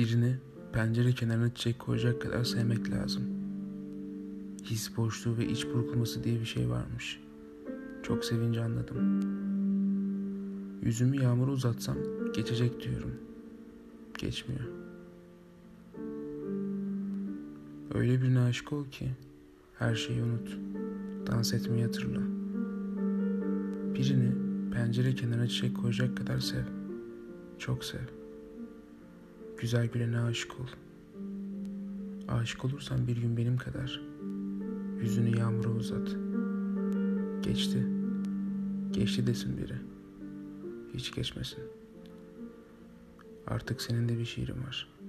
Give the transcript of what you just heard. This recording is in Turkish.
Birini pencere kenarına çiçek koyacak kadar sevmek lazım. His boşluğu ve iç burkulması diye bir şey varmış. Çok sevince anladım. Yüzümü yağmura uzatsam geçecek diyorum. Geçmiyor. Öyle birine aşık ol ki her şeyi unut. Dans etmeyi hatırla. Birini pencere kenarına çiçek koyacak kadar sev. Çok sev. Güzel gülene aşık ol. Aşık olursan bir gün benim kadar. Yüzünü yağmura uzat. Geçti. Geçti desin biri. Hiç geçmesin. Artık senin de bir şiirin var.''